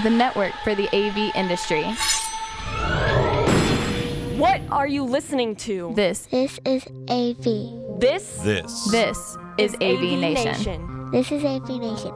the network for the AV industry. What are you listening to? This This is AV. This This. this is AV, Nation. This is AV Nation.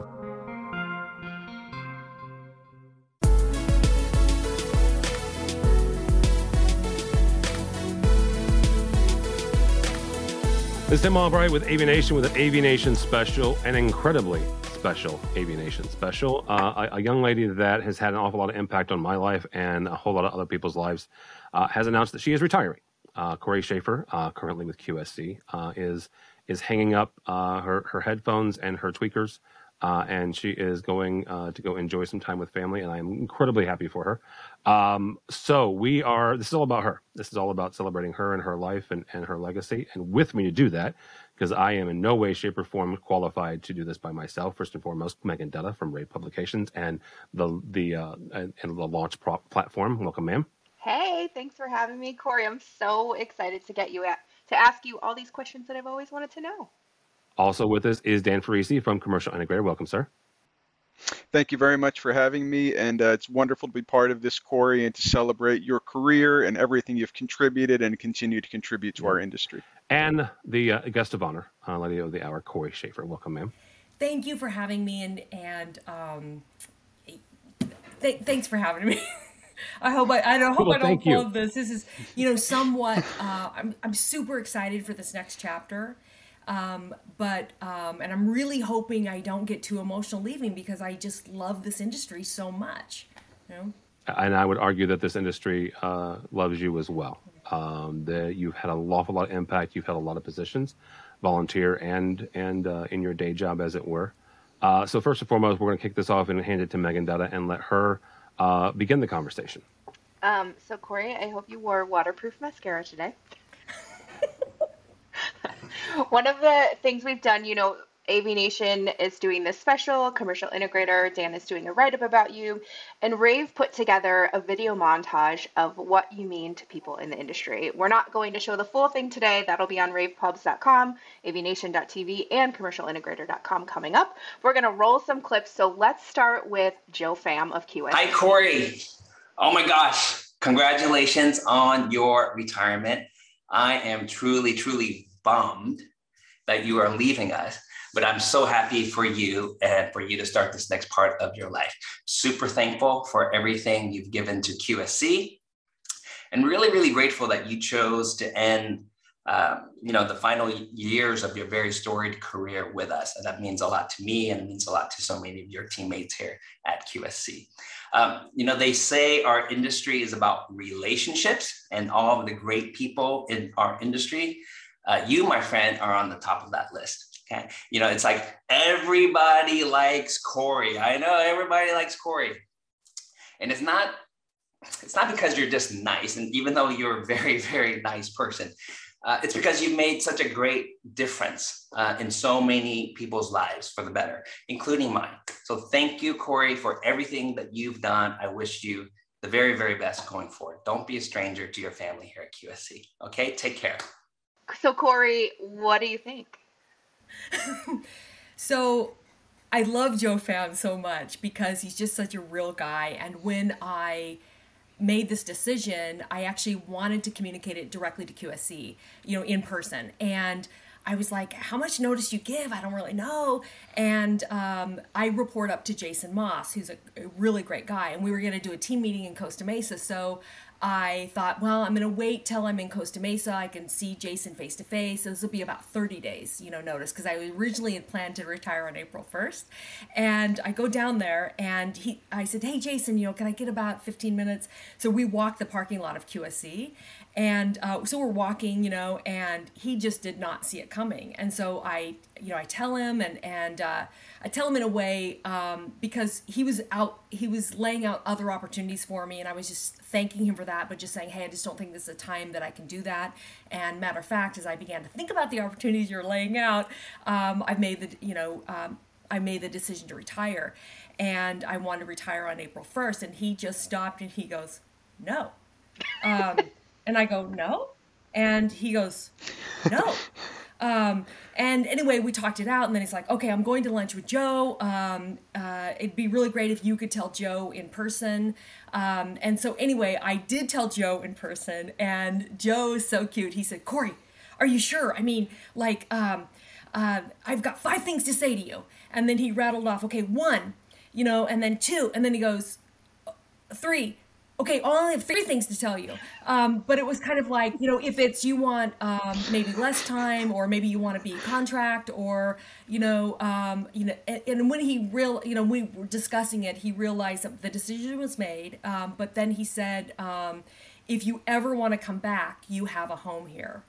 This is Tim Albright with AV Nation with an AV Nation special, and incredibly special AV Nation special. Uh, a, a young lady that has had an awful lot of impact on my life and a whole lot of other people's lives uh, has announced that she is retiring. Uh, Cory Schaeffer, uh, currently with QSC, uh, is is hanging up uh, her her headphones and her tweakers, and she is going to go enjoy some time with family. And I am incredibly happy for her. Um, so we are. This is all about her. This is all about celebrating her and her life and, and her legacy. And with me to do that, because I am in no way, shape, or form qualified to do this by myself. First and foremost, Megan Dutta from Rave Publications and the the uh, and, and the launch pro- platform. Welcome, ma'am. Hey, thanks for having me, Cory. I'm so excited to get you at to ask you all these questions that I've always wanted to know. Also with us is Dan Ferrisi from Commercial Integrator. Welcome, sir. Thank you very much for having me, and uh, it's wonderful to be part of this, Cory, and to celebrate your career and everything you've contributed and continue to contribute to our industry. And the uh, guest of honor, uh, lady of the hour, Cory Schaeffer. Welcome, ma'am. thank you for having me and and um th- thanks for having me i hope i i don't hope Well, i don't thank love this this is you know somewhat uh i'm i'm super excited for this next chapter um but um and i'm really hoping i don't get too emotional leaving because i just love this industry so much you know and I would argue that this industry uh, loves you as well. Um, that you've had an awful lot of impact. You've had a lot of positions, volunteer and and uh, in your day job, as it were. Uh, so first and foremost, we're going to kick this off and hand it to Megan Dutta and let her uh, begin the conversation. Um, so Cory, I hope you wore waterproof mascara today. One of the things we've done, you know, AV Nation is doing this special, Commercial Integrator, Dan is doing a write up about you, and Rave put together a video montage of what you mean to people in the industry. We're not going to show the full thing today, that'll be on ravepubs.com, avnation.tv, and commercialintegrator.com coming up. We're going to roll some clips, so let's start with Joe Pham of QS. Hi, Cory. Oh my gosh. Congratulations on your retirement. I am truly, truly bummed that you are leaving us, but I'm so happy for you and for you to start this next part of your life. Super thankful for everything you've given to QSC and really, really grateful that you chose to end. Um, you know the final years of your very storied career with us and that means a lot to me and it means a lot to so many of your teammates here at qsc um, you know, they say our industry is about relationships and all of the great people in our industry. Uh, you, my friend, are on the top of that list. Okay. You know, it's like everybody likes Cory. I know everybody likes Cory. And it's not, it's not because you're just nice. And even though you're a very, very nice person, uh, it's because you've made such a great difference uh, in so many people's lives for the better, including mine. So thank you, Cory, for everything that you've done. I wish you the very, very best going forward. Don't be a stranger to your family here at QSC. Okay, take care. So Cory, what do you think? So I love Joe Pham so much because he's just such a real guy. And when I made this decision, I actually wanted to communicate it directly to QSC, you know, in person. And I was like, how much notice you give? I don't really know. And um, I report up to Jason Moss, who's a, a really great guy. And we were going to do a team meeting in Costa Mesa. So I thought, well, I'm going to wait till I'm in Costa Mesa. I can see Jason face to face. So this will be about 30 days, you know, notice because I originally had planned to retire on April 1st. And I go down there and he, I said, hey, Jason, you know, can I get about 15 minutes? So we walk the parking lot of QSC. And uh, so we're walking, you know, and he just did not see it coming. And so I, you know, I tell him and, and uh, I tell him in a way um, because he was out, he was laying out other opportunities for me. And I was just thanking him for that, but just saying, hey, I just don't think this is a time that I can do that. And matter of fact, as I began to think about the opportunities you're laying out, um, I've made the, you know, um, I made the decision to retire. And I wanted to retire on April 1st. And he just stopped and he goes, no. And I go, no. And he goes, no. Um, and anyway, we talked it out, and then he's like, "Okay, I'm going to lunch with Joe. Um, uh, it'd be really great if you could tell Joe in person." Um, and so anyway, I did tell Joe in person, and Joe is so cute. He said, "Cory, are you sure? I mean, like, um, uh, I've got five things to say to you." And then he rattled off, "Okay, one, you know, and then two, and then he goes, three." Okay, I only have three things to tell you. Um, but it was kind of like, you know, if it's you want um, maybe less time, or maybe you want to be contract, or you know, um, you know, and, and, when he real, you know, we were discussing it, he realized that the decision was made. Um, but then he said, um, if you ever want to come back, you have a home here,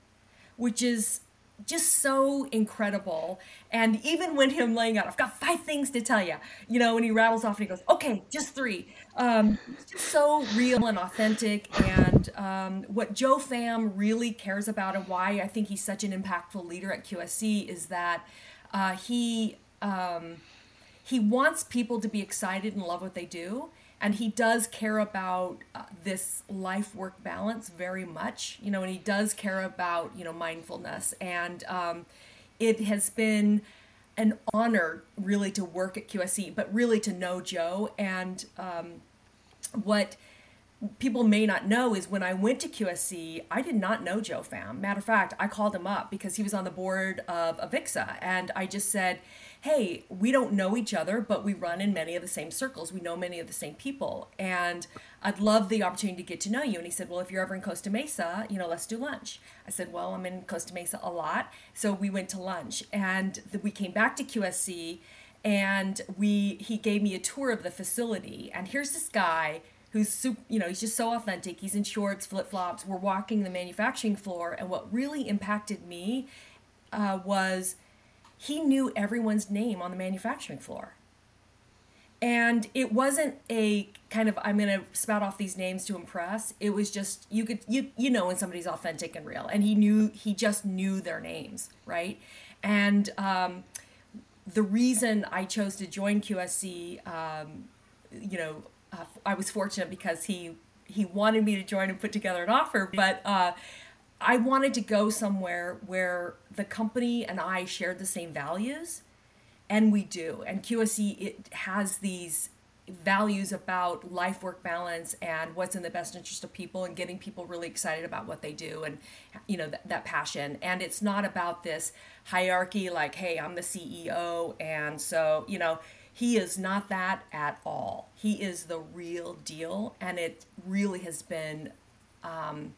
which is just so incredible. And even when him laying out, I've got five things to tell you, you know, when he rattles off and he goes, okay, just three. Um, just so real and authentic. And um, what Joe Pham really cares about and why I think he's such an impactful leader at QSC is that uh, he um, he wants people to be excited and love what they do and he does care about uh, this life work balance very much you know and he does care about you know mindfulness. And um, it has been an honor really to work at qsc but really to know joe. And um, what people may not know is when I went to QSC, I did not know Joe Pham. Matter of fact, I called him up because he was on the board of Avixa, and I just said, hey, we don't know each other, but we run in many of the same circles. We know many of the same people. And I'd love the opportunity to get to know you. And he said, well, if you're ever in Costa Mesa, you know, let's do lunch. I said, well, I'm in Costa Mesa a lot. So we went to lunch and we came back to QSC and we he gave me a tour of the facility. And here's this guy who's super, you know, he's just so authentic. He's in shorts, flip flops. We're walking the manufacturing floor. And what really impacted me uh, was he knew everyone's name on the manufacturing floor. And it wasn't a kind of I'm going to spout off these names to impress. It was just you could you you know when somebody's authentic and real, and he knew he just knew their names, right? And um, the reason I chose to join QSC, um, you know, uh, I was fortunate because he he wanted me to join and put together an offer, but uh, I wanted to go somewhere where the company and I shared the same values, and we do. And QSC it has these values about life work balance and what's in the best interest of people and getting people really excited about what they do and you know th- that passion and it's not about this hierarchy like hey i'm the ceo and so you know he is not that at all he is the real deal and it really has been um,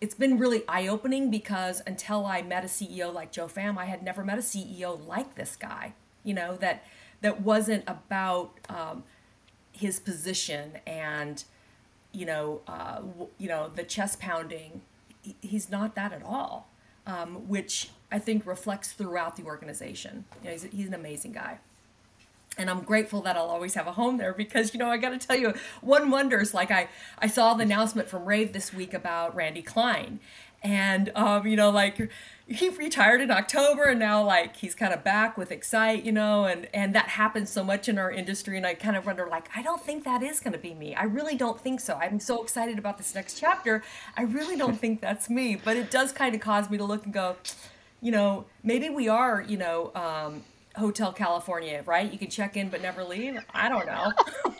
it's been really eye opening because until I met a CEO like Joe Pham, I had never met a CEO like this guy. You know that that wasn't about um, his position and you know uh, you know the chest pounding. He's not that at all, um, which I think reflects throughout the organization. You know, he's, he's an amazing guy and I'm grateful that I'll always have a home there because you know I got to tell you one wonders like I I saw the announcement from Rave this week about Randy Klein. And um, you know like he retired in October and now like he's kind of back with Excite you know and and that happens so much in our industry and I kind of wonder like I don't think that is going to be me. I really don't think so. I'm so excited about this next chapter. I really don't think that's me but it does kind of cause me to look and go you know maybe we are you know um, Hotel California, right? You can check in but never leave. I don't know.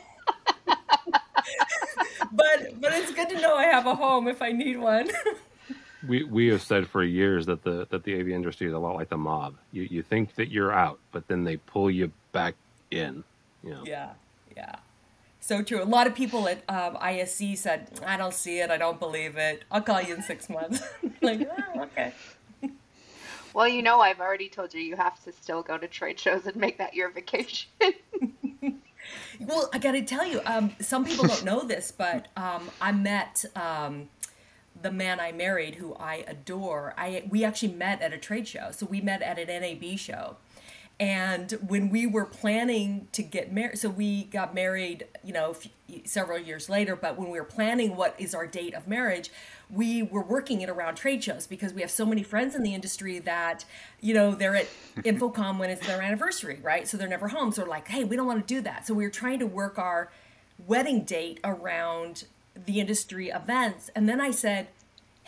but but it's good to know I have a home if I need one. we we have said for years that the that the AV industry is a lot like the mob. You you think that you're out, but then they pull you back in. You know? Yeah, yeah. So true. A lot of people at um, ISC said, "I don't see it. I don't believe it. I'll call you in six months." like, oh, okay. Well, you know, I've already told you you have to still go to trade shows and make that your vacation. well, I got to tell you, um, some people don't know this, but um, I met um, the man I married, who I adore. I we actually met at a trade show, so we met at an NAB show. And when we were planning to get married, so we got married, you know, several years later. But when we were planning what is our date of marriage, we were working it around trade shows because we have so many friends in the industry that you know they're at InfoComm when it's their anniversary right so they're never home so we're like hey we don't want to do that so we were trying to work our wedding date around the industry events and then i said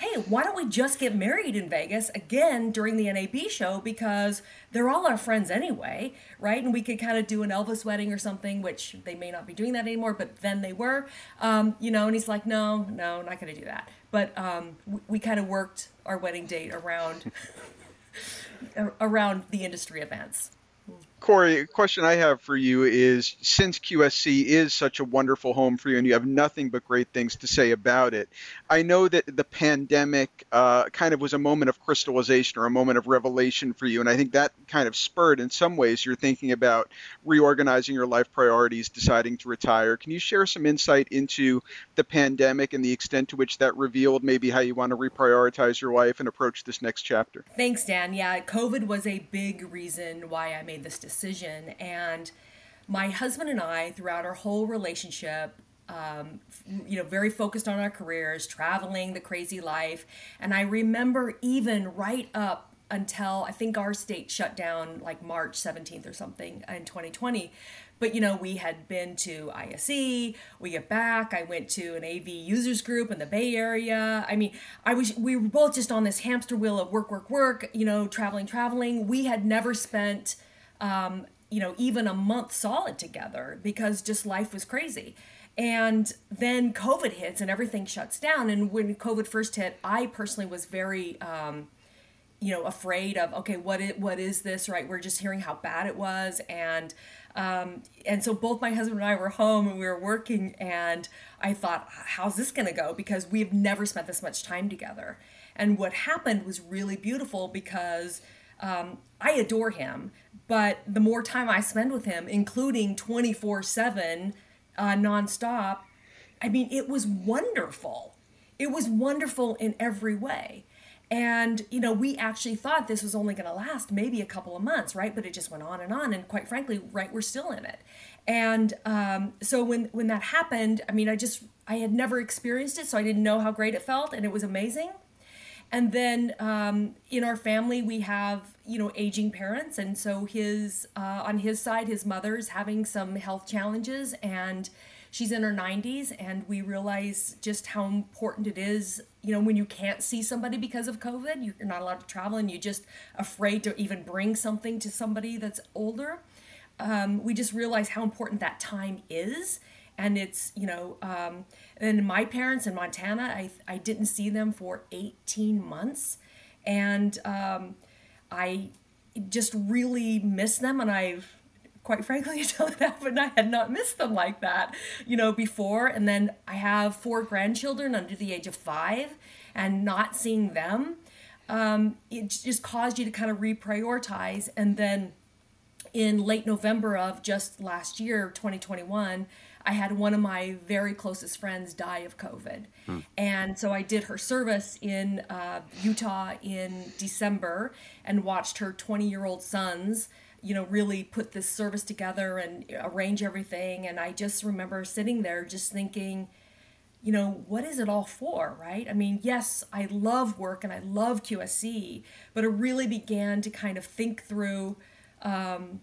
hey, why don't we just get married in Vegas again during the NAB show because they're all our friends anyway, right? And we could kind of do an Elvis wedding or something, which they may not be doing that anymore, but then they were, um, you know. And he's like, no, no, not going to do that. But um, we, we kind of worked our wedding date around around the industry events. Cory, a question I have for you is since QSC is such a wonderful home for you and you have nothing but great things to say about it, I know that the pandemic uh, kind of was a moment of crystallization or a moment of revelation for you. And I think that kind of spurred, in some ways, you're thinking about reorganizing your life priorities, deciding to retire. Can you share some insight into the pandemic and the extent to which that revealed maybe how you want to reprioritize your life and approach this next chapter? Thanks, Dan. Yeah, COVID was a big reason why I made this decision decision. And my husband and I, throughout our whole relationship, um, you know, very focused on our careers, traveling, the crazy life. And I remember even right up until I think our state shut down like March 17th or something in 2020. But you know, we had been to ISE, we get back, I went to an AV users group in the Bay Area. I mean, I was we were both just on this hamster wheel of work, work, work, you know, traveling, traveling. We had never spent um, you know, even a month solid together because just life was crazy. And then COVID hits and everything shuts down. And when COVID first hit, I personally was very, um, you know, afraid of okay, what it, what is this? Right? We're just hearing how bad it was, and um, and so both my husband and I were home and we were working, and I thought, how's this to go? Because we've never spent this much time together. And what happened was really beautiful because um, I adore him, but the more time I spend with him, including 24 7 uh, nonstop, I mean, it was wonderful. It was wonderful in every way. And, you know, we actually thought this was only going to last maybe a couple of months, right? But it just went on and on. And quite frankly, right, we're still in it. And um, so when, when that happened, I mean, I just, I had never experienced it, so I didn't know how great it felt. And it was amazing. And then um, in our family, we have you know aging parents, and so his uh, on his side, his mother's having some health challenges, and she's in her 90s, and we realize just how important it is. You know, when you can't see somebody because of COVID, you're not allowed to travel, and you're just afraid to even bring something to somebody that's older. Um, we just realize how important that time is and it's you know um, and my parents in montana I, I didn't see them for 18 months. And um, i just really miss them. And i've quite frankly until it happened i had not missed them like that you know before. And then i have four grandchildren under the age of five and not seeing them um, it just caused you to kind of reprioritize. And then in late november of just last year 2021 I had one of my very closest friends die of COVID. Hmm. And so I did her service in uh, Utah in December and watched her 20 year old sons, you know, really put this service together and arrange everything. And I just remember sitting there just thinking, you know, what is it all for, right? I mean, yes, I love work and I love QSC, but it really began to kind of think through. Um,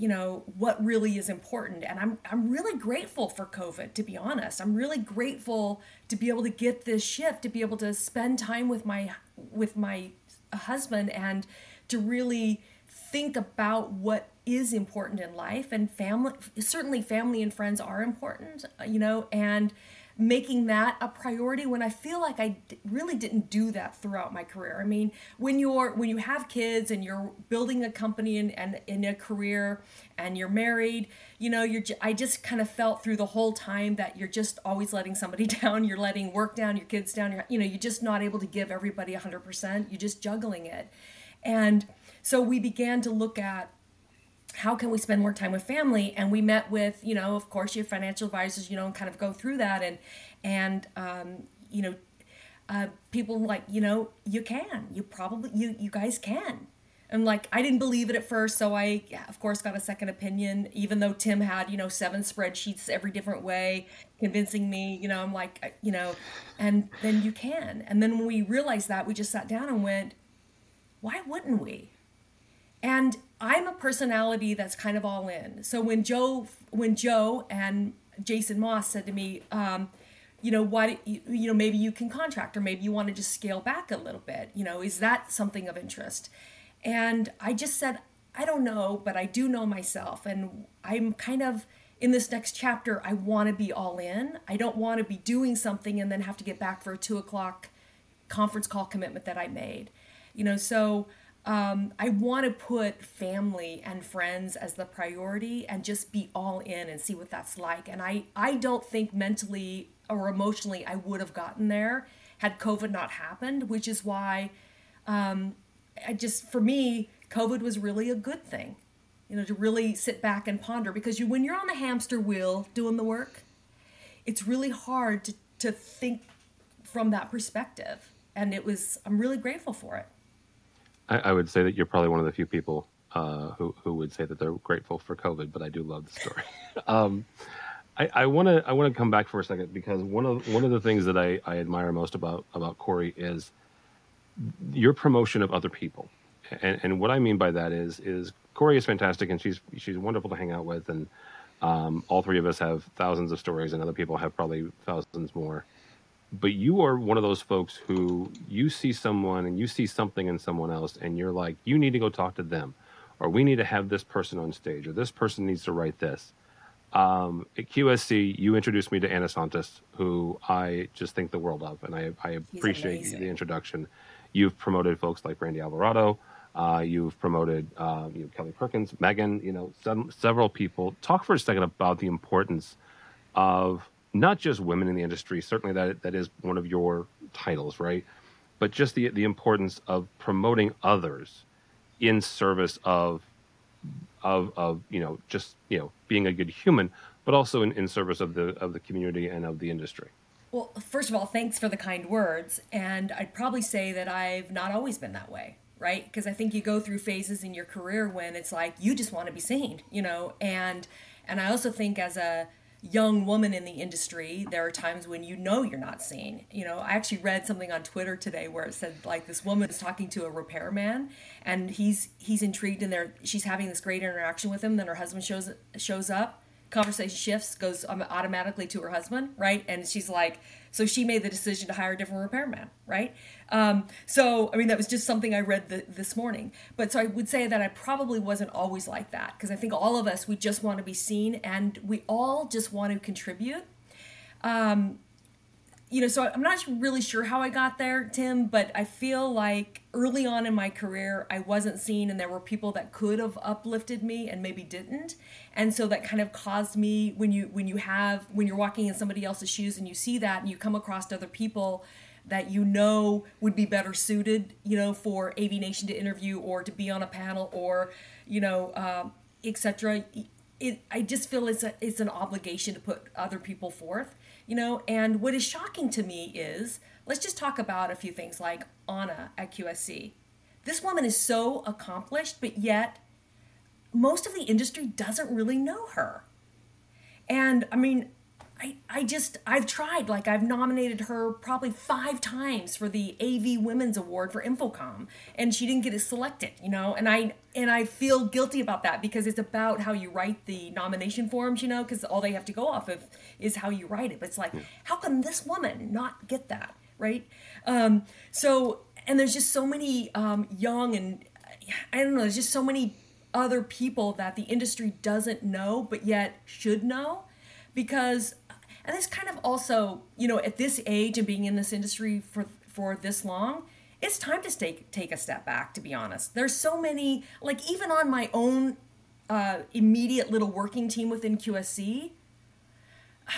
you know what really is important. And i'm i'm really grateful for covid to be honest. I'm really grateful to be able to get this shift to be able to spend time with my with my husband and to really think about what is important in life. And family certainly family and friends are important you know and making that a priority when I feel like I d- really didn't do that throughout my career. I mean, when you're when you have kids and you're building a company and, and in a career and you're married, you know, you're j- I just kind of felt through the whole time that you're just always letting somebody down, you're letting work down, your kids down, you're, you know, you're just not able to give everybody 100%. You're just juggling it. And so we began to look at how can we spend more time with family? And we met with you know of course your financial advisors you know and kind of go through that. And and um, you know uh, people like you know you can. You probably you you guys can. And like i didn't believe it at first so i yeah, of course got a second opinion even though tim had you know seven spreadsheets every different way convincing me you know i'm like you know and then you can. And then when we realized that we just sat down and went why wouldn't we? And I'm a personality that's kind of all in. So when Joe, when Joe and Jason Moss said to me, um, you know what you, you know maybe you can contract or maybe you want to just scale back a little bit you know is that something of interest? And i just said i don't know but i do know myself and i'm kind of in this next chapter i want to be all in. I don't want to be doing something and then have to get back for a two o'clock conference call commitment that i made. You know so um, I want to put family and friends as the priority and just be all in and see what that's like. And I, I don't think mentally or emotionally I would have gotten there had COVID not happened, which is why um, I just, for me, COVID was really a good thing, you know, to really sit back and ponder because you, when you're on the hamster wheel doing the work, it's really hard to, to think from that perspective. And it was, I'm really grateful for it. I, I, would say that you're probably one of the few people uh, who who would say that they're grateful for COVID, but I do love the story. um, I want to I want to come back for a second because one of one of the things that I, I admire most about about Cory is your promotion of other people, and and what I mean by that is is Cory is fantastic and she's she's wonderful to hang out with, and um, all three of us have thousands of stories, and other people have probably thousands more but you are one of those folks who you see someone and you see something in someone else and you're like you need to go talk to them or we need to have this person on stage or this person needs to write this. Um, at qsc you introduced me to anna santos who i just think the world of and i, I appreciate the introduction. You've promoted folks like brandy alvarado. Uh, you've promoted uh, you know, kelly perkins megan you know some, several people. Talk for a second about the importance of not just women in the industry. Certainly, that that is one of your titles, right? But just the the importance of promoting others in service of of of you know just you know being a good human, but also in, in service of the of the community and of the industry. Well, first of all, thanks for the kind words, and I'd probably say that I've not always been that way right? Because I think you go through phases in your career when it's like you just want to be seen, you know, and and I also think as a young woman in the industry, there are times when you know you're not seen. You know, I actually read something on Twitter today where it said like this woman is talking to a repairman and he's he's intrigued and there she's having this great interaction with him. Then her husband shows shows up, conversation shifts, goes automatically to her husband, right? And she's like, so she made the decision to hire a different repairman, right? Um, so, I mean, that was just something I read the, this morning. But so I would say that I probably wasn't always like that because I think all of us, we just want to be seen and we all just want to contribute. Um, you know, so I'm not really sure how I got there, Tim, but I feel like early on in my career, I wasn't seen, and there were people that could have uplifted me and maybe didn't, and so that kind of caused me when you when you have when you're walking in somebody else's shoes and you see that and you come across other people that you know would be better suited, you know, for AV Nation to interview or to be on a panel or, you know, um, etc. It, I just feel it's a, it's an obligation to put other people forth you know? And what is shocking to me is let's just talk about a few things like anna at qsc this woman is so accomplished but yet most of the industry doesn't really know her. And i mean I, I just I've tried like I've nominated her probably five times for the AV Women's Award for InfoComm and she didn't get it selected you know? And I and I feel guilty about that because it's about how you write the nomination forms you know? Because all they have to go off of is how you write it. But it's like how can this woman not get that right? Um, so and there's just so many um, young and I don't know there's just so many other people that the industry doesn't know but yet should know because and it's kind of also you know at this age and being in this industry for for this long it's time to take take a step back to be honest. There's so many like even on my own uh, immediate little working team within qsc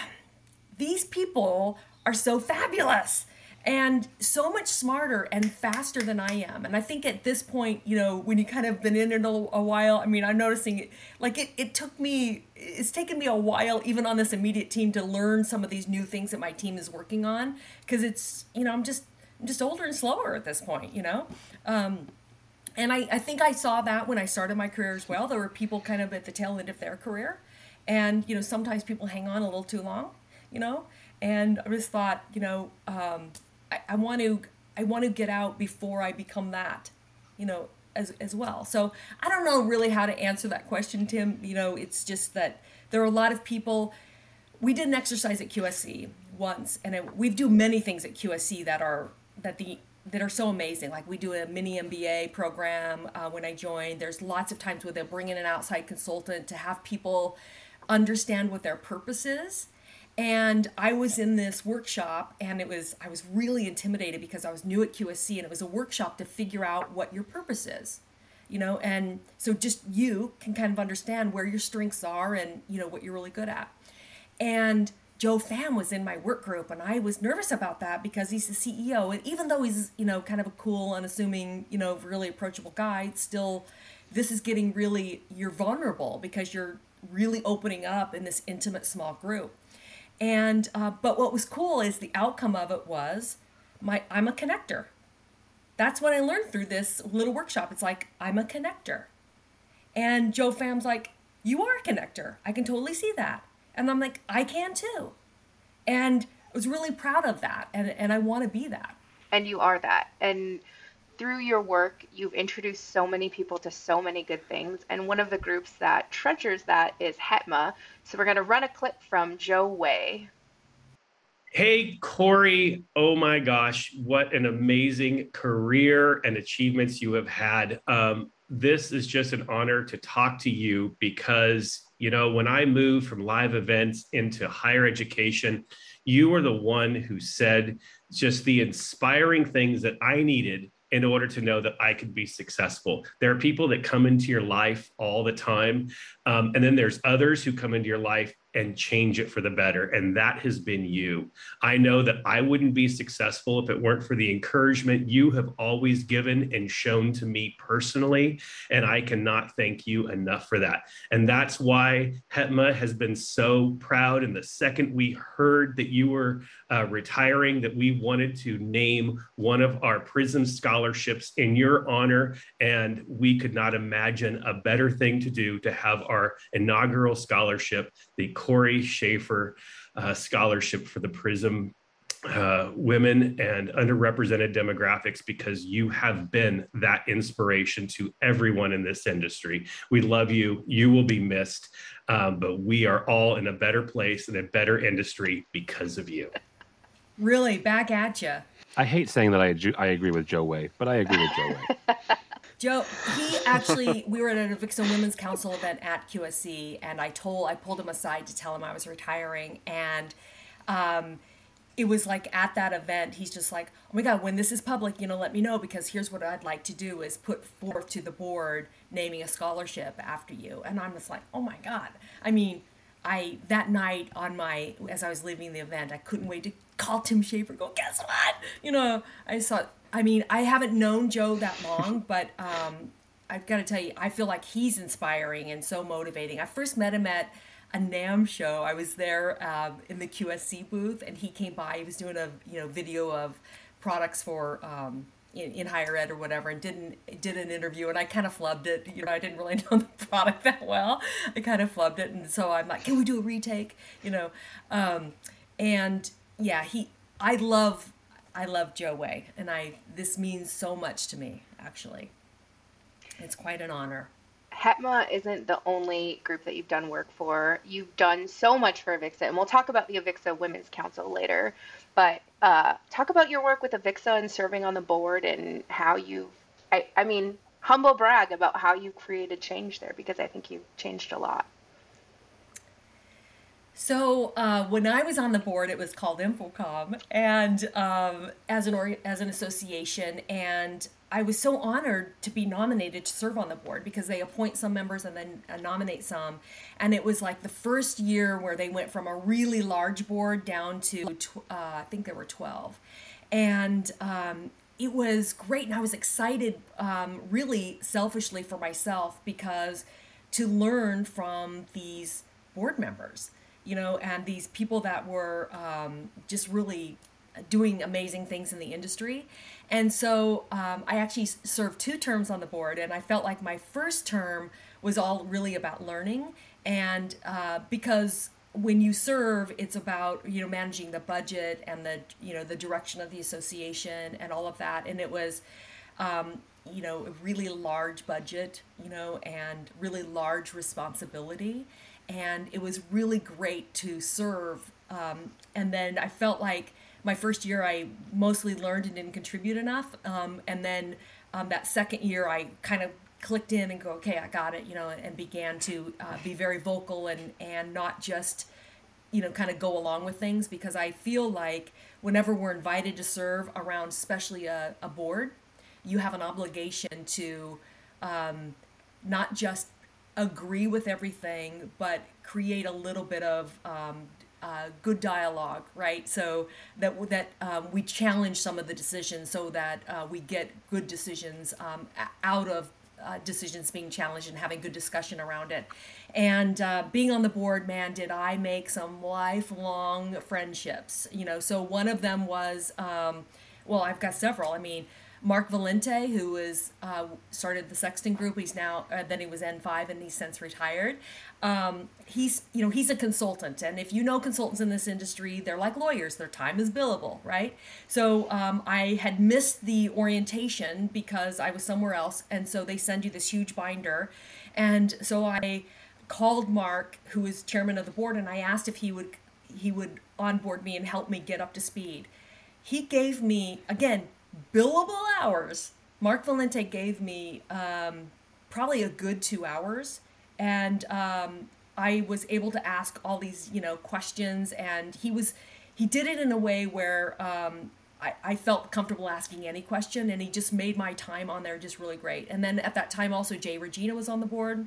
these people are so fabulous and so much smarter and faster than I am. And I think at this point, you know, when you kind of been in it a, a while, I mean, I'm noticing it, like it, it took me, it's taken me a while, even on this immediate team, to learn some of these new things that my team is working on. Cause it's, you know, I'm just, I'm just older and slower at this point, you know? Um, and I, I think I saw that when I started my career as well. There were people kind of at the tail end of their career. And, you know, sometimes people hang on a little too long, you know? And I just thought, you know, um, I, I want to I want to get out before I become that, you know, as as well. So I don't know really how to answer that question, Tim. You know, it's just that there are a lot of people. We did an exercise at QSC once, and it, we do many things at QSC that are that the that are so amazing. Like we do a mini MBA program uh, when I joined. There's lots of times where they'll bring in an outside consultant to have people understand what their purpose is. And I was in this workshop, and it was I was really intimidated because I was new at QSC, and it was a workshop to figure out what your purpose is, you know. And so just you can kind of understand where your strengths are and you know what you're really good at. And Joe Pham was in my work group, and I was nervous about that because he's the CEO, and even though he's you know kind of a cool, unassuming, you know, really approachable guy, still, this is getting really you're vulnerable because you're really opening up in this intimate small group. And uh, but what was cool is the outcome of it was my I'm a connector. That's what I learned through this little workshop. It's like I'm a connector, and Joe Pham's like, you are a connector. I can totally see that. And I'm like, I can too. And I was really proud of that. And, and I want to be that. And you are that. And through your work, you've introduced so many people to so many good things. And one of the groups that treasures that is HETMA. So we're going to run a clip from Joe Way. Hey, Cory. Oh my gosh, what an amazing career and achievements you have had. Um, this is just an honor to talk to you because you know, when I moved from live events into higher education, you were the one who said just the inspiring things that I needed in order to know that I could be successful. There are people that come into your life all the time. Um, and then there's others who come into your life and change it for the better. And that has been you. I know that I wouldn't be successful if it weren't for the encouragement you have always given and shown to me personally. And I cannot thank you enough for that. And that's why HETMA has been so proud. And the second we heard that you were uh, retiring, that we wanted to name one of our PRISM scholarships in your honor. And we could not imagine a better thing to do to have our inaugural scholarship, the Cory Schaeffer uh, Scholarship for the PRISM uh, women and underrepresented demographics because you have been that inspiration to everyone in this industry. We love you. You will be missed, um, but we are all in a better place and a better industry because of you. Really, back at you. I hate saying that I, I agree with Joe Way, but I agree with Joe Way. Joe, he actually, we were at an Avixa Women's Council event at QSC, and I told, I pulled him aside to tell him I was retiring, and um, it was like at that event, he's just like, oh my God, when this is public, you know, let me know because here's what I'd like to do is put forth to the board naming a scholarship after you. And I'm just like, oh my God. I mean, I that night on my as I was leaving the event, I couldn't wait to call Tim Schaeffer. Go, guess what? You know, I saw I mean, I haven't known Joe that long, but um, I've got to tell you, I feel like he's inspiring and so motivating. I first met him at a NAM show. I was there um, in the QSC booth, and he came by. He was doing a you know video of products for um, in, in, higher ed or whatever, and didn't did an interview, and I kind of flubbed it. You know, I didn't really know the product that well. I kind of flubbed it, and so I'm like, can we do a retake? You know, um, and yeah, he. I love I love Joe Way, and I this means so much to me. Actually, it's quite an honor. HETMA isn't the only group that you've done work for. You've done so much for Avixa, and we'll talk about the Avixa Women's Council later. But uh, talk about your work with Avixa and serving on the board, and how you, I, I mean, humble brag about how you created change there because I think you've changed a lot. So uh, when I was on the board, it was called InfoComm, and um, as an as an association, and I was so honored to be nominated to serve on the board because they appoint some members and then uh, nominate some, and it was like the first year where they went from a really large board down to tw- uh, I think there were twelve, and um, it was great, and I was excited, um, really selfishly for myself because to learn from these board members you know, and these people that were um, just really doing amazing things in the industry. And so um, I actually served two terms on the board, and I felt like my first term was all really about learning. And uh, because when you serve, it's about you know managing the budget and the you know the direction of the association and all of that. And it was um, you know a really large budget, you know, and really large responsibility and it was really great to serve um, and then I felt like my first year I mostly learned and didn't contribute enough. Um, and then um, that second year I kind of clicked in and go, okay, I got it, you know, and began to uh, be very vocal and and not just, you know, kind of go along with things because I feel like whenever we're invited to serve around, especially a, a board, you have an obligation to um, not just agree with everything, but create a little bit of um, uh, good dialogue, right? So that that um, we challenge some of the decisions, so that uh, we get good decisions um, out of uh, decisions being challenged and having good discussion around it. And uh, being on the board, man, did I make some lifelong friendships? You know, so one of them was, um, well, I've got several. I mean, Mark Valente, who was uh, started the Sextant Group. He's now uh, then he was N5 and he's since retired. Um, he's you know he's a consultant, and if you know consultants in this industry, they're like lawyers. Their time is billable, right? So um, I had missed the orientation because I was somewhere else, and so they send you this huge binder, and so I called Mark, who is chairman of the board, and I asked if he would he would onboard me and help me get up to speed. He gave me again billable hours. Mark Valente gave me um, probably a good two hours, and um, I was able to ask all these, you know, questions. And he was, he did it in a way where um, I, I felt comfortable asking any question, and he just made my time on there just really great. And then at that time, also Jay Regina was on the board.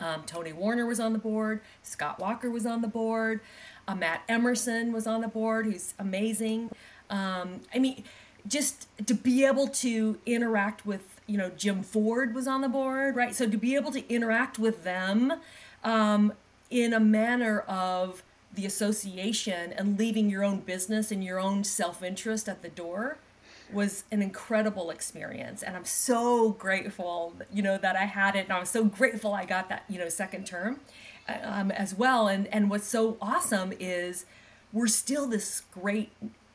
Um, Tony Warner was on the board. Scott Walker was on the board. Uh, Matt Emerson was on the board, who's amazing. Um, I mean, just to be able to interact with you know jim ford was on the board right? So to be able to interact with them um, in a manner of the association and leaving your own business and your own self-interest at the door was an incredible experience. And i'm so grateful you know that i had it. And i'm so grateful i got that you know second term um, as well. And and what's so awesome is we're still this great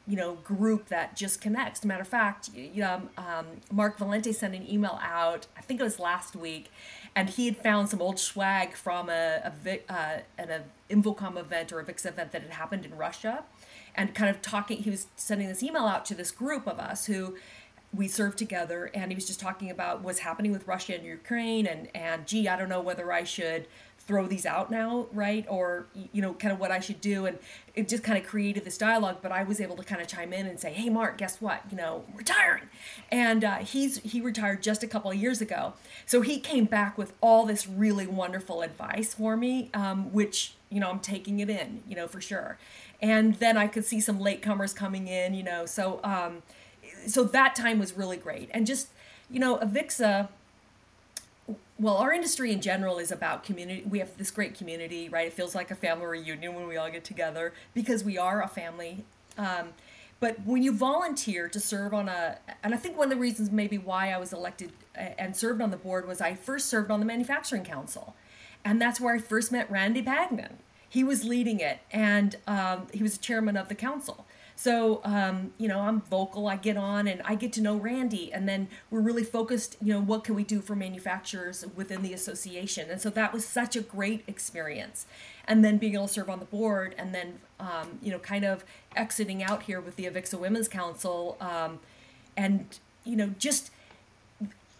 you know group that just connects. Matter of fact, you know, um, Mark Valente sent an email out. I think it was last week, and he had found some old swag from a, a uh, an a InfoComm event or a VIX event that had happened in Russia, and kind of talking. He was sending this email out to this group of us who we served together and he was just talking about what's happening with Russia and Ukraine and and gee I don't know whether I should throw these out now, right? Or, you know, kind of what I should do. And it just kind of created this dialogue, but I was able to kind of chime in and say, hey, Mark, guess what? You know, retiring. And uh, he's he retired just a couple of years ago. So he came back with all this really wonderful advice for me, um, which, you know, I'm taking it in, you know, for sure. And then I could see some latecomers coming in, you know, so, um, so that time was really great. And just, you know, Avixa, well, our industry in general is about community. We have this great community, right? It feels like a family reunion when we all get together because we are a family. Um, but when you volunteer to serve on a, and I think one of the reasons maybe why I was elected and served on the board was I first served on the Manufacturing Council. And that's where I first met Randy Bagman. He was leading it, and um, he was chairman of the council. So, um, you know, I'm vocal, I get on and I get to know Randy. And then we're really focused, you know, what can we do for manufacturers within the association? And so that was such a great experience. And then being able to serve on the board and then, um, you know, kind of exiting out here with the Avixa Women's Council. Um, and, you know, just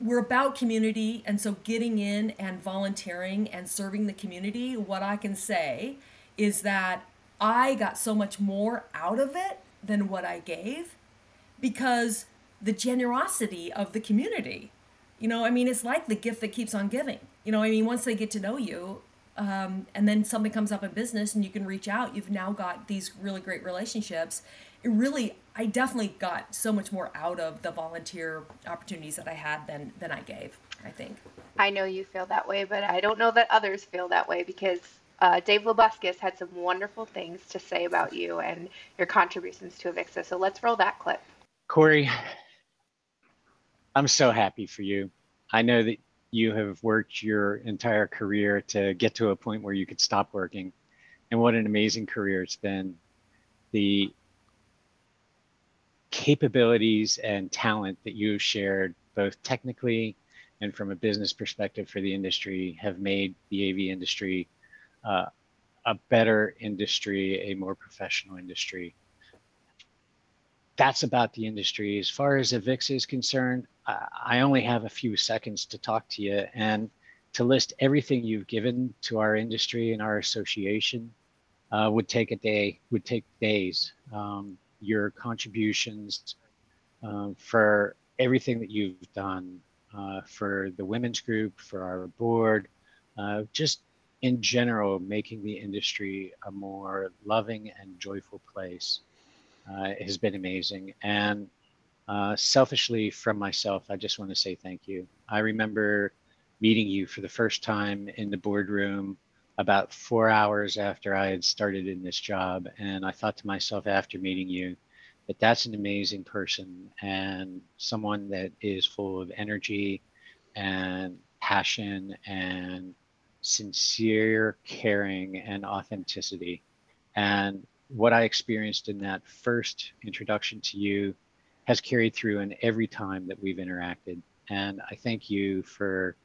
we're about community. And so getting in and volunteering and serving the community, what I can say is that I got so much more out of it than what I gave because the generosity of the community. You know, I mean, it's like the gift that keeps on giving. You know, I mean, once they get to know you, um, and then something comes up in business and you can reach out, you've now got these really great relationships. It really, I definitely got so much more out of the volunteer opportunities that I had than than I gave. I think. I know you feel that way, but I don't know that others feel that way because uh, Dave Labuskis had some wonderful things to say about you and your contributions to Avixa. So let's roll that clip. Cory, I'm so happy for you. I know that you have worked your entire career to get to a point where you could stop working. And what an amazing career it's been. The capabilities and talent that you've shared, both technically and from a business perspective for the industry, have made the AV industry uh, a better industry, a more professional industry. That's about the industry. As far as Avixa is concerned, I only have a few seconds to talk to you and to list everything you've given to our industry and our association uh, would take a day, would take days. Um, your contributions um, for everything that you've done uh, for the women's group, for our board, uh, just in general, making the industry a more loving and joyful place uh, has been amazing. And uh, selfishly, from myself, I just want to say thank you. I remember meeting you for the first time in the boardroom about four hours after I had started in this job. And I thought to myself after meeting you that that's an amazing person and someone that is full of energy and passion and sincere caring and authenticity. And what I experienced in that first introduction to you has carried through in every time that we've interacted. And I thank you for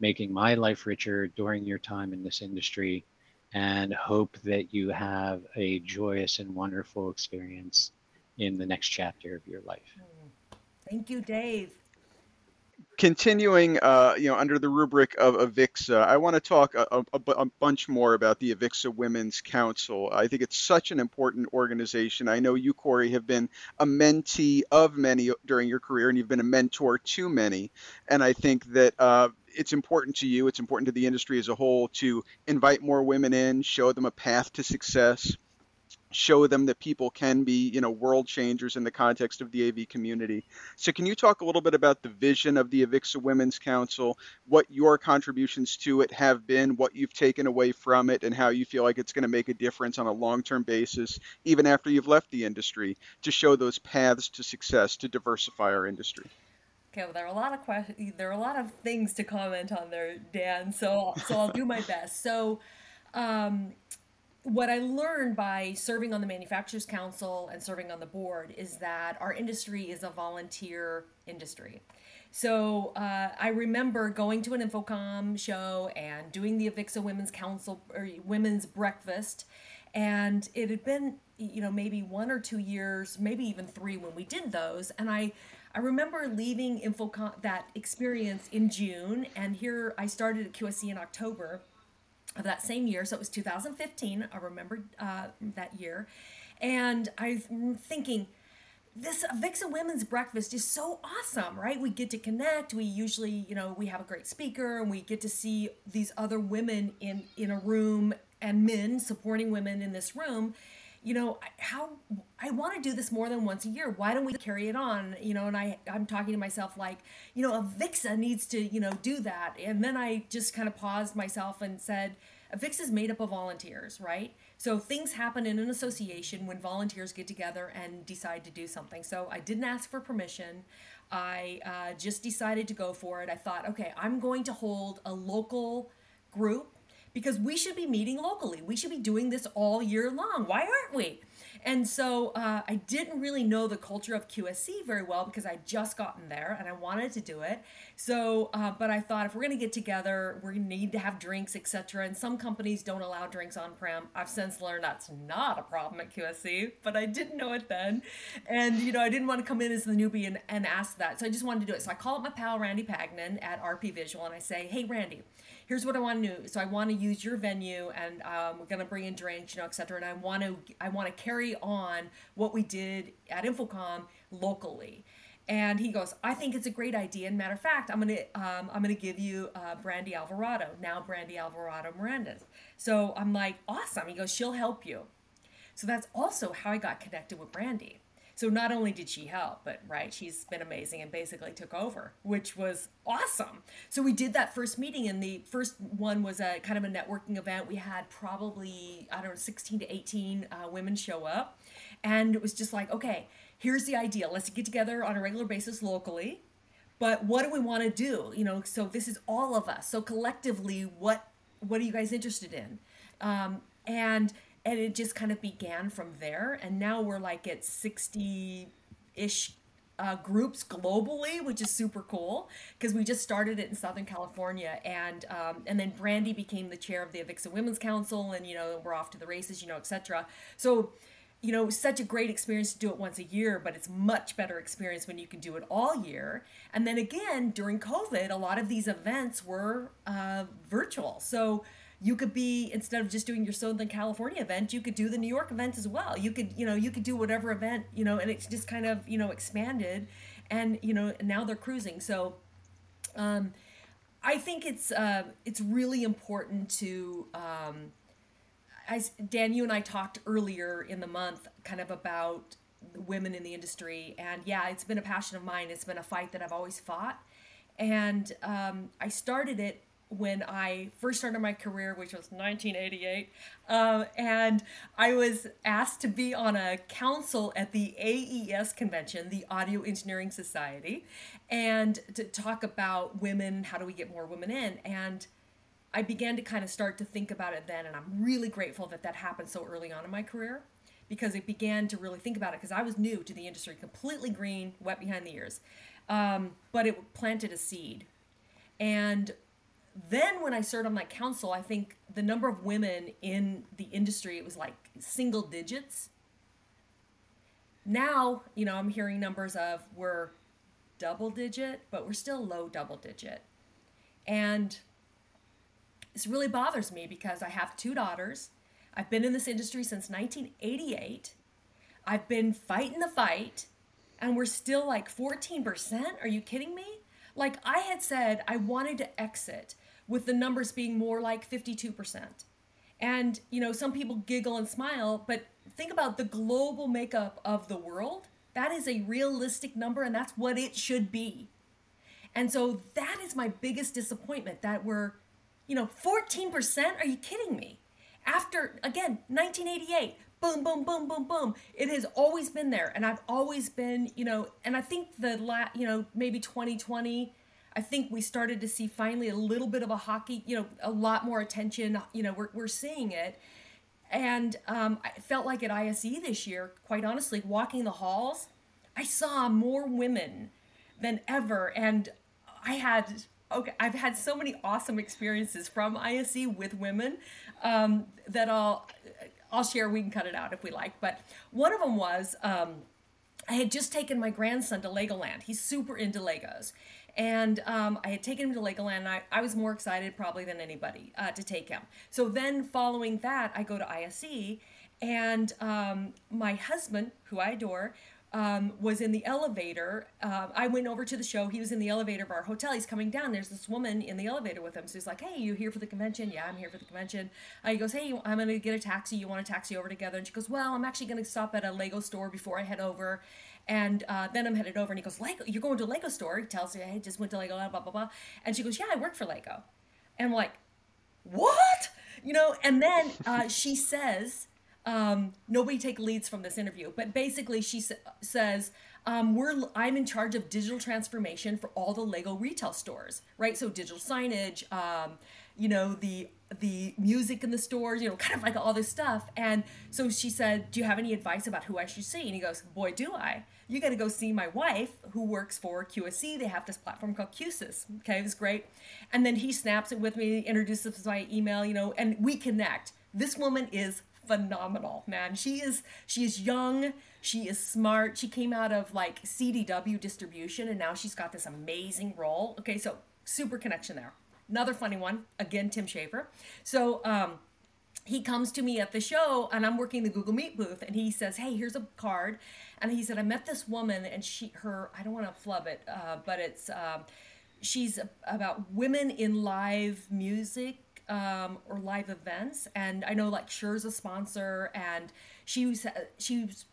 making my life richer during your time in this industry and hope that you have a joyous and wonderful experience in the next chapter of your life. Thank you, Dave. Continuing, uh, you know, under the rubric of Avixa, I want to talk a, a, a, bunch more about the Avixa Women's Council. I think it's such an important organization. I know you, Cory, have been a mentee of many during your career, and you've been a mentor to many. And I think that uh, it's important to you, it's important to the industry as a whole to invite more women in, show them a path to success, show them that people can be, you know, world changers in the context of the AV community. So can you talk a little bit about the vision of the Avixa Women's Council, what your contributions to it have been, what you've taken away from it, and how you feel like it's going to make a difference on a long-term basis, even after you've left the industry, to show those paths to success to diversify our industry? Okay, well, there are a lot of questions. There are a lot of things to comment on there, Dan. So, so I'll do my best. So, um, what I learned by serving on the Manufacturers Council and serving on the board is that our industry is a volunteer industry. So uh, I remember going to an InfoComm show and doing the Avixa Women's Council or Women's Breakfast, and it had been you know maybe one or two years, maybe even three when we did those, and I. I remember leaving InfoComm that experience in June, and here I started at QSC in October of that same year. So it was 2015. I remember uh, that year. And I'm thinking, this Avixa Women's Breakfast is so awesome, right? We get to connect. We usually, you know, we have a great speaker and we get to see these other women in, in a room and men supporting women in this room you know how i want to do this more than once a year. Why don't we carry it on? You know and i i'm talking to myself like you know a avixa needs to you know do that. And then i just kind of paused myself and said avixa is made up of volunteers right? So things happen in an association when volunteers get together and decide to do something. So i didn't ask for permission. I uh, just decided to go for it. I thought okay i'm going to hold a local group because we should be meeting locally. We should be doing this all year long. Why aren't we? And so uh, I didn't really know the culture of QSC very well because I'd just gotten there and I wanted to do it. So, uh, but I thought if we're going to get together, to need to have drinks, etc. And some companies don't allow drinks on prem. I've since learned that's not a problem at QSC, but I didn't know it then. And, you know, I didn't want to come in as the newbie and, and ask that. So I just wanted to do it. So I call up my pal Randy Pagnon at RP Visual and I say, hey, Randy, here's what I want to do. So I want to use your venue, and um, we're gonna bring in drinks, you know, etc. And I want to I want to carry on what we did at InfoComm locally. And he goes, I think it's a great idea. And matter of fact, I'm gonna um, I'm gonna give you uh, Brandy Alvarado now, Brandy Alvarado Miranda. So I'm like, awesome. He goes, she'll help you. So that's also how I got connected with Brandy. So not only did she help, but right, she's been amazing and basically took over, which was awesome. So we did that first meeting, and the first one was a kind of a networking event. We had probably I don't know, 16 to 18 uh, women show up, and it was just like, okay, here's the idea. Let's get together on a regular basis locally. But what do we want to do? You know, so this is all of us. So collectively, what what are you guys interested in? Um, and and it just kind of began from there and now we're like at 60 ish uh, groups globally, which is super cool because we just started it in Southern California, and um, and then Brandy became the chair of the Avixa Women's Council, and you know we're off to the races, you know, etc. So, you know, such a great experience to do it once a year, but it's much better experience when you can do it all year. And then again, during COVID, a lot of these events were uh, virtual, so you could be instead of just doing your Southern California event, you could do the New York event as well. You could, you know, you could do whatever event, you know, and it's just kind of, you know, expanded, and you know, now they're cruising. So, um, I think it's uh, it's really important to. Um, as Dan, you and I talked earlier in the month, kind of about women in the industry, and yeah, it's been a passion of mine. It's been a fight that I've always fought, and um, I started it when I first started my career, which was 1988. Um, and I was asked to be on a council at the AES convention, the Audio Engineering Society, and to talk about women, how do we get more women in? And I began to kind of start to think about it then. And I'm really grateful that that happened so early on in my career because it began to really think about it because I was new to the industry, completely green, wet behind the ears. Um, but it planted a seed. And then when I served on that council, I think the number of women in the industry it was like single digits. Now, you know, I'm hearing numbers of we're double digit, but we're still low double digit. And this really bothers me because I have two daughters. I've been in this industry since 1988. I've been fighting the fight, and we're still like 14%. Are you kidding me? Like I had said, I wanted to exit with the numbers being more like 52%. And, you know, some people giggle and smile, but think about the global makeup of the world. That is a realistic number, and that's what it should be. And so that is my biggest disappointment that we're, you know, 14%? Are you kidding me? After, again, 1988, boom, boom, boom, boom, boom. It has always been there. And I've always been, you know, and I think the, la- you know, maybe 2020, I think we started to see finally a little bit of a hockey, you know, a lot more attention. You know, we're, we're seeing it. And um, I felt like at ISE this year, quite honestly, walking the halls, I saw more women than ever. And I had, okay, I've had so many awesome experiences from ISE with women um, that I'll, I'll share. We can cut it out if we like. But one of them was um, I had just taken my grandson to Legoland. He's super into Legos. And um, I had taken him to Legoland, and I, I was more excited probably than anybody uh, to take him. So then, following that, I go to ISE, and um, my husband, who I adore, um, was in the elevator. Uh, I went over to the show. He was in the elevator of our hotel. He's coming down. There's this woman in the elevator with him. So he's like, "Hey, you here for the convention?" "Yeah, I'm here for the convention." Uh, he goes, "Hey, I'm gonna get a taxi. You want a taxi over together?" And she goes, "Well, I'm actually gonna stop at a Lego store before I head over." And uh, then I'm headed over, and he goes, "Lego, you're going to a Lego store?" He tells me, "Hey, just went to Lego, blah blah blah." And she goes, "Yeah, I work for Lego." And I'm like, "What?" You know. And then uh, she says, um, "Nobody take leads from this interview," but basically she sa- says. Um, we're I'm in charge of digital transformation for all the Lego retail stores, right? So digital signage, um, you know, the the music in the stores, you know, kind of like all this stuff. And so she said, "Do you have any advice about who I should see?" And he goes, "Boy, do I." you got to go see my wife who works for QSC. They have this platform called Q-SYS. Okay, it was great. And then he snaps it with me, introduces by email, you know, and we connect. This woman is phenomenal, man. She is she is young, she is smart. She came out of like CDW distribution and now she's got this amazing role. Okay, so super connection there. Another funny one, again Tim Schaeffer. So um he comes to me at the show and I'm working the Google Meet booth and he says, Hey, here's a card. And he said, I met this woman and she, her, I don't want to flub it, uh, but it's, um, she's about women in live music um, or live events. And I know like Shure's a sponsor and she was, she was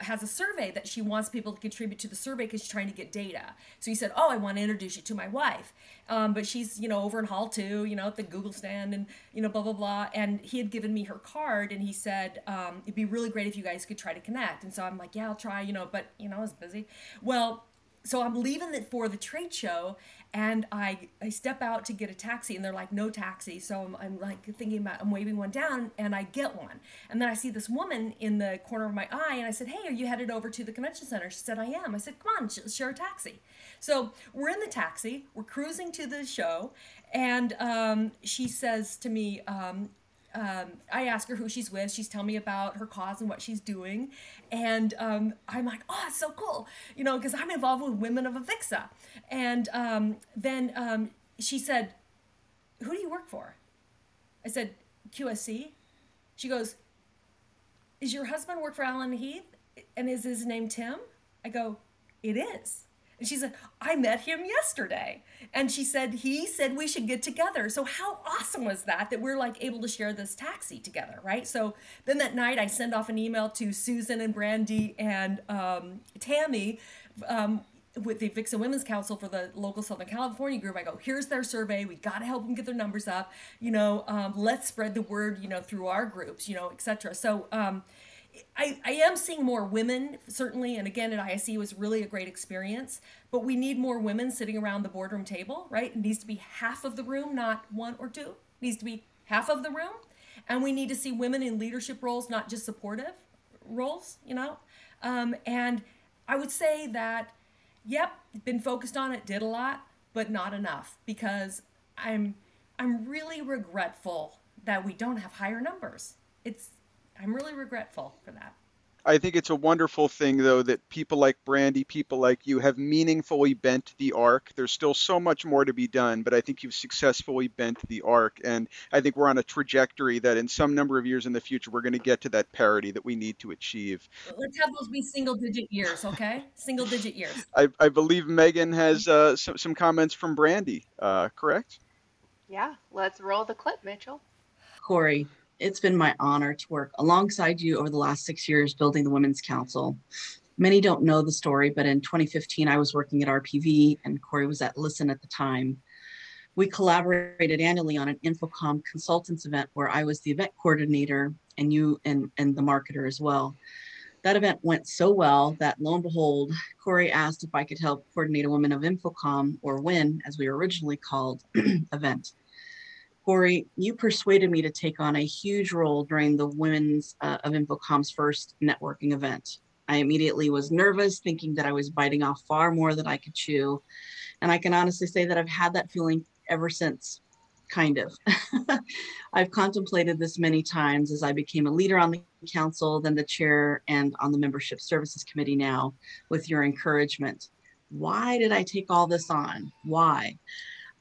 has a survey that she wants people to contribute to the survey because she's trying to get data. So he said, "Oh, I want to introduce you to my wife, um, but she's you know over in Hall two, you know at the Google stand, and you know blah blah blah." And he had given me her card, and he said um, it'd be really great if you guys could try to connect. And so I'm like, "Yeah, I'll try," you know, but you know I was busy. Well, so I'm leaving it for the trade show, and I, I step out to get a taxi and they're like no taxi. So I'm, I'm like thinking about i'm waving one down and i get one. And then i see this woman in the corner of my eye and i said hey are you headed over to the convention center? She said i am. I said come on share a taxi. So we're in the taxi we're cruising to the show and um, she says to me um, um, I ask her who she's with. She's telling me about her cause and what she's doing. And um, I'm like, oh, it's so cool, you know, because I'm involved with Women of Avixa. And um, then um, she said, who do you work for? I said, QSC. She goes, is your husband work for Allen Heath? And is his name Tim? I go, it is. And she said, I met him yesterday. And she said, he said we should get together. So how awesome was that, that we're like able to share this taxi together, right? So then that night I send off an email to Susan and Brandy and um, Tammy um, with the Avixa Women's Council for the local Southern California group. I go, here's their survey. We got to help them get their numbers up. You know, um, let's spread the word, you know, through our groups, you know, etc. So, um, I, I am seeing more women, certainly, and again at ISE was really a great experience, but we need more women sitting around the boardroom table, right? It needs to be half of the room, not one or two. It needs to be half of the room. And we need to see women in leadership roles, not just supportive roles, you know? Um, and I would say that, yep, been focused on it, did a lot, but not enough because I'm I'm really regretful that we don't have higher numbers. It's I'm really regretful for that. I think it's a wonderful thing, though, that people like Brandy, people like you, have meaningfully bent the arc. There's still so much more to be done, but I think you've successfully bent the arc. And I think we're on a trajectory that in some number of years in the future, we're going to get to that parity that we need to achieve. Let's have those be single digit years, okay? single digit years. I, I believe Megan has uh, some, some comments from Brandy, uh, correct? Yeah, let's roll the clip, Mitchell. Cory, it's been my honor to work alongside you over the last six years building the Women's Council. Many don't know the story, but in 2015, I was working at RPV and Cory was at Listen at the time. We collaborated annually on an InfoComm consultants event where I was the event coordinator and you and, and the marketer as well. That event went so well that lo and behold, Cory asked if I could help coordinate a Women of InfoComm, or WIN, as we were originally called, event. Cory, you persuaded me to take on a huge role during the Women's uh, of InfoComm's first networking event. I immediately was nervous, thinking that I was biting off far more than I could chew. And I can honestly say that I've had that feeling ever since, kind of. I've contemplated this many times as I became a leader on the council, then the chair, and on the membership services committee now with your encouragement. Why did I take all this on? Why?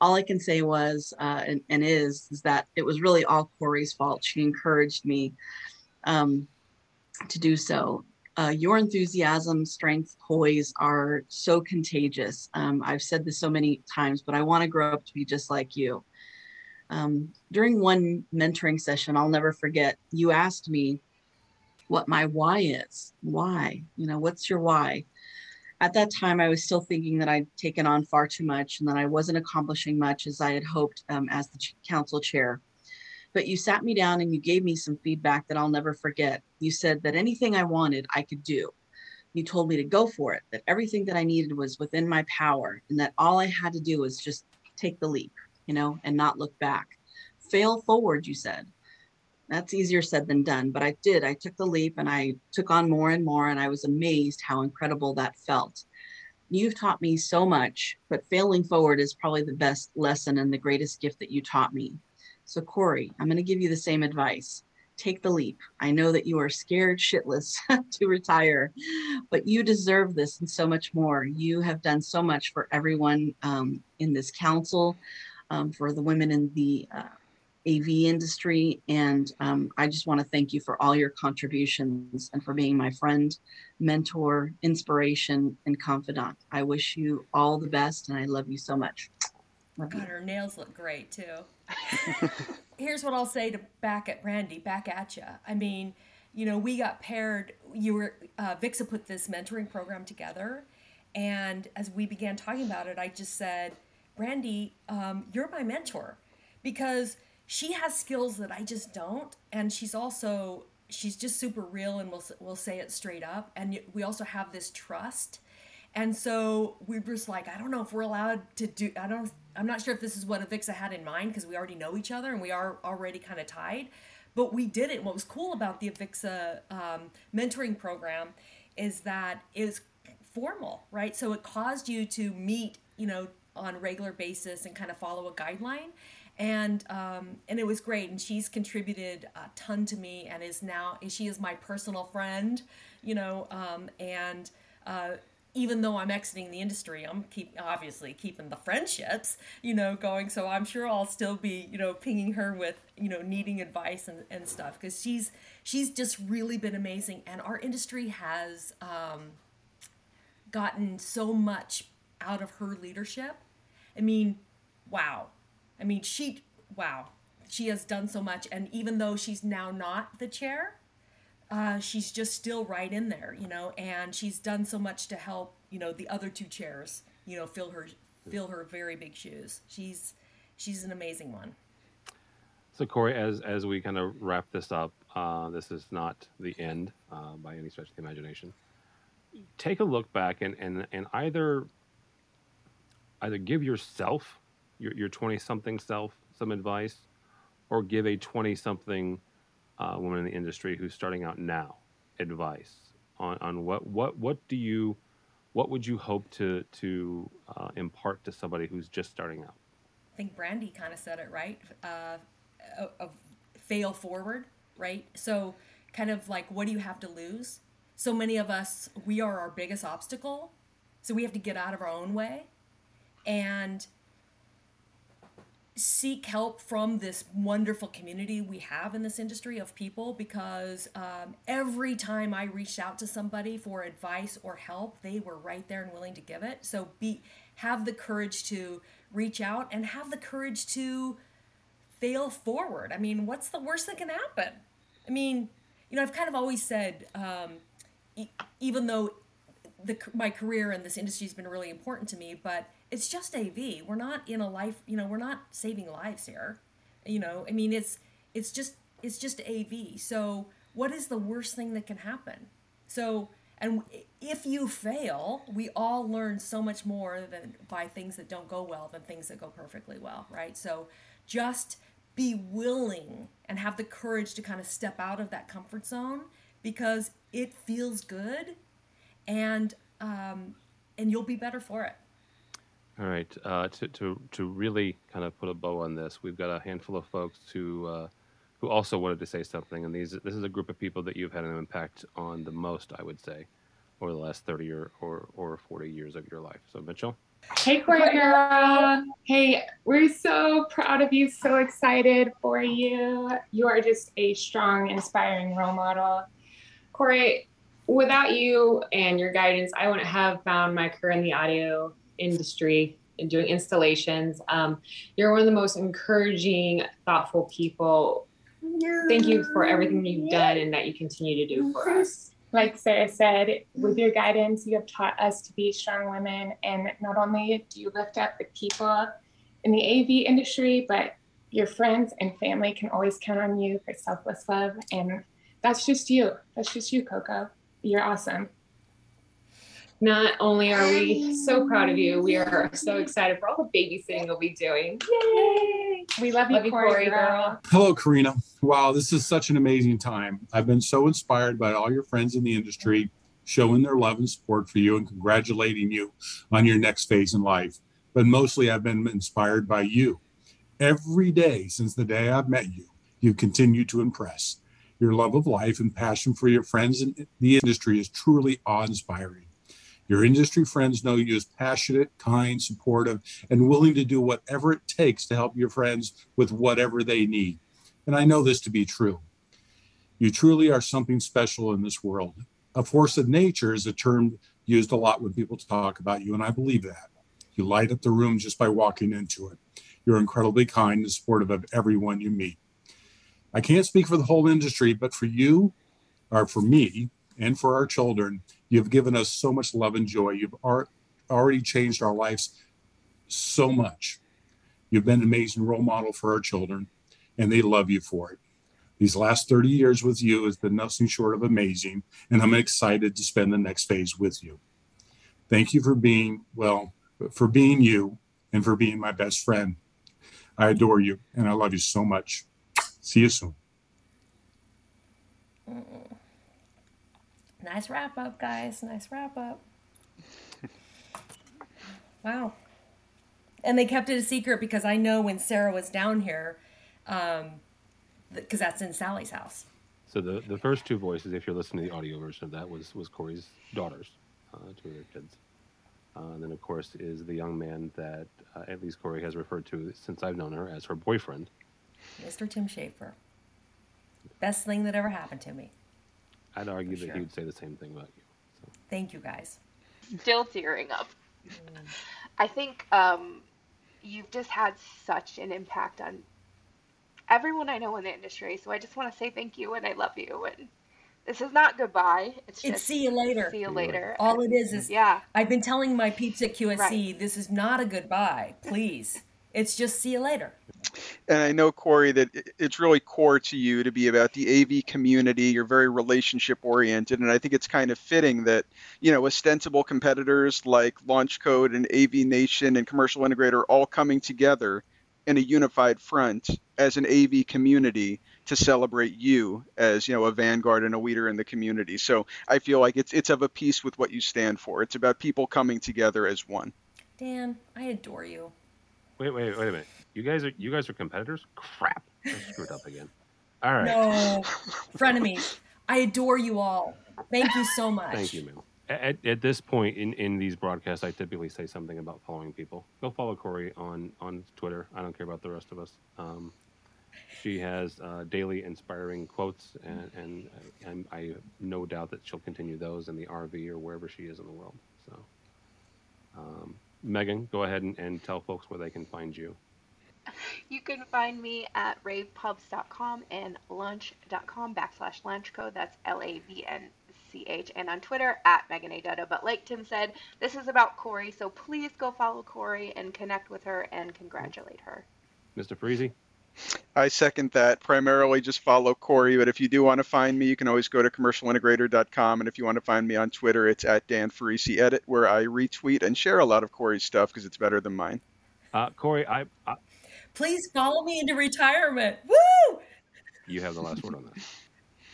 All I can say was uh, and, and, is is that it was really all Cory's fault. She encouraged me um, to do so. Uh, your enthusiasm, strength, poise are so contagious. Um, I've said this so many times, but I want to grow up to be just like you. Um, during one mentoring session, I'll never forget, you asked me what my why is. Why? You know, what's your why? At that time, I was still thinking that I'd taken on far too much and that I wasn't accomplishing much as I had hoped um, as the council chair. But you sat me down and you gave me some feedback that I'll never forget. You said that anything I wanted, I could do. You told me to go for it, that everything that I needed was within my power, and that all I had to do was just take the leap, you know, and not look back. Fail forward, you said that's easier said than done but i did. I took the leap and i took on more and more and i was amazed how incredible that felt. You've taught me so much but failing forward is probably the best lesson and the greatest gift that you taught me. So cory i'm going to give you the same advice. Take the leap. I know that you are scared shitless to retire but you deserve this and so much more. You have done so much for everyone um, in this council um, for the women in the uh, AV industry. And um, I just want to thank you for all your contributions and for being my friend, mentor, inspiration, and confidant. I wish you all the best and I love you so much. Love God, you. her nails look great too. Here's what I'll say to back at Brandy, back at you. I mean, you know, we got paired. You were uh, Vixa put this mentoring program together, and as we began talking about it, I just said, Brandy, um, you're my mentor, because she has skills that I just don't, and she's also she's just super real and we'll we'll say it straight up. And we also have this trust, And so we're just like, I don't know if we're allowed to do. I don't. I'm not sure if this is what Avixa had in mind because we already know each other and we are already kind of tied. But we did it. What was cool about the Avixa um, mentoring program is that it was formal, right? So it caused you to meet, you know, on a regular basis and kind of follow a guideline and um, and it was great and she's contributed a ton to me and is now she is my personal friend you know um, and uh, even though I'm exiting the industry, I'm keep obviously keeping the friendships, you know, going. So I'm sure I'll still be, you know, pinging her with, you know, needing advice and, and stuff because she's she's just really been amazing. And our industry has um, gotten so much out of her leadership. I mean, wow. I mean, she, wow, she has done so much. And even though she's now not the chair, uh, she's just still right in there, you know, and she's done so much to help, you know, the other two chairs, you know, fill her fill her very big shoes. She's she's an amazing one. So Cory, as as we kind of wrap this up, uh, this is not the end uh, by any stretch of the imagination. Take a look back and and and either either give yourself your your twenty something self some advice, or give a twenty something uh, woman in the industry who's starting out now advice on, on what, what, what do you, what would you hope to, to uh, impart to somebody who's just starting out? I think Brandy kind of said it right. Uh, a, a fail forward, right? So, kind of like, what do you have to lose? So many of us, we are our biggest obstacle. So we have to get out of our own way. And seek help from this wonderful community we have in this industry of people because um, every time I reached out to somebody for advice or help, they were right there and willing to give it. So be have the courage to reach out and have the courage to fail forward. I mean, what's the worst that can happen? I mean, you know, I've kind of always said, um, e- even though the, my career in this industry has been really important to me, but it's just AV. We're not in a life, you know, we're not saving lives here. You know, I mean, it's it's just it's just AV. So what is the worst thing that can happen? So and if you fail, we all learn so much more than by things that don't go well than things that go perfectly well, right? So just be willing and have the courage to kind of step out of that comfort zone because it feels good and um, and you'll be better for it. All right. Uh, to, to, to really kind of put a bow on this, we've got a handful of folks who, uh, who also wanted to say something. And these, this is a group of people that you've had an impact on the most, I would say, over the last 30 or, or, or 40 years of your life. So, Mitchell? Hey, Cora. Hey, we're so proud of you, so excited for you. You are just a strong, inspiring role model. Cory, without you and your guidance, I wouldn't have found my career in the audio industry and doing installations. Um, you're one of the most encouraging, thoughtful people. Thank you for everything you've done and that you continue to do for us. Like Sarah said, with your guidance, you have taught us to be strong women. And not only do you lift up the people in the AV industry, but your friends and family can always count on you for selfless love. And that's just you. That's just you, Coco. You're awesome. Not only are we so proud of you, we are so excited for all the babysitting you'll be doing. Yay! We love you, love Cory, Cory girl. Hello, Karina. Wow, this is such an amazing time. I've been so inspired by all your friends in the industry showing their love and support for you and congratulating you on your next phase in life. But mostly, I've been inspired by you. Every day since the day I've met you, you continue to impress. Your love of life and passion for your friends in the industry is truly awe inspiring. Your industry friends know you as passionate, kind, supportive, and willing to do whatever it takes to help your friends with whatever they need. And I know this to be true. You truly are something special in this world. A force of nature is a term used a lot when people talk about you, and I believe that. You light up the room just by walking into it. You're incredibly kind and supportive of everyone you meet. I can't speak for the whole industry, but for you, or for me, and for our children, You've given us so much love and joy. You've already changed our lives so much. You've been an amazing role model for our children, and they love you for it. These last 30 years with you has been nothing short of amazing, and I'm excited to spend the next phase with you. Thank you for being, well, for being you and for being my best friend. I adore you and I love you so much. See you soon. Nice wrap up, guys. Nice wrap up. wow. And they kept it a secret because I know when Sarah was down here, um, because that's in Sally's house. So the, the first two voices, if you're listening to the audio version of that, was was Cory's daughters, uh, two of their kids. Uh, and then, of course, is the young man that uh, at least Corey has referred to since I've known her as her boyfriend. Mr. Tim Schaeffer. Best thing that ever happened to me. I'd argue that he would say the same thing about you. So. Thank you, guys. Still tearing up. I think um, you've just had such an impact on everyone I know in the industry. So I just want to say thank you and I love you. And this is not goodbye. It's just it's see you later. See you later. All it is is yeah. I've been telling my peeps at QSC, Right. this is not a goodbye. Please, it's just see you later. And I know, Cory, that it's really core to you to be about the AV community. You're very relationship oriented. And I think it's kind of fitting that, you know, ostensible competitors like Launch Code and AV Nation and Commercial Integrator are all coming together in a unified front as an AV community to celebrate you as, you know, a vanguard and a leader in the community. So I feel like it's it's of a piece with what you stand for. It's about people coming together as one. Dan, I adore you. Wait, wait, wait a minute. You guys are you guys are competitors? Crap! I screwed up again. All right. No, frenemies. I adore you all. Thank you so much. Thank you, ma'am. At, at this point in, in these broadcasts, I typically say something about following people. Go follow Cory on, on Twitter. I don't care about the rest of us. Um, she has uh, daily inspiring quotes, and, and I, I'm, I have no doubt that she'll continue those in the RV or wherever she is in the world. So, um, Megan, go ahead and, and tell folks where they can find you. You can find me at ravepubs.com and lavnch.com backslash lavnch code. That's L A V N C H. And on Twitter at Megan A. Dutta. But like Tim said, this is about Cory. So please go follow Cory and connect with her and congratulate her. Mr. Ferrisi? I second that. Primarily just follow Cory, but if you do want to find me, you can always go to commercialintegrator.com. And if you want to find me on Twitter, it's at Dan Ferrisi Edit, where I retweet and share a lot of Cory's stuff because it's better than mine. Uh, Corey, I, I Please follow me into retirement. Woo! you have the last word on that.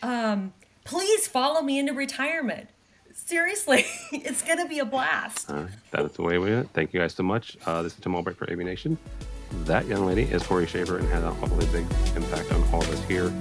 Um, please follow me into retirement. Seriously, it's gonna be a blast. All right, that's the way we it. Thank you guys so much. Uh, this is Tim Albright for AV Nation. That young lady is Cory Schaeffer and had an awfully big impact on all of us here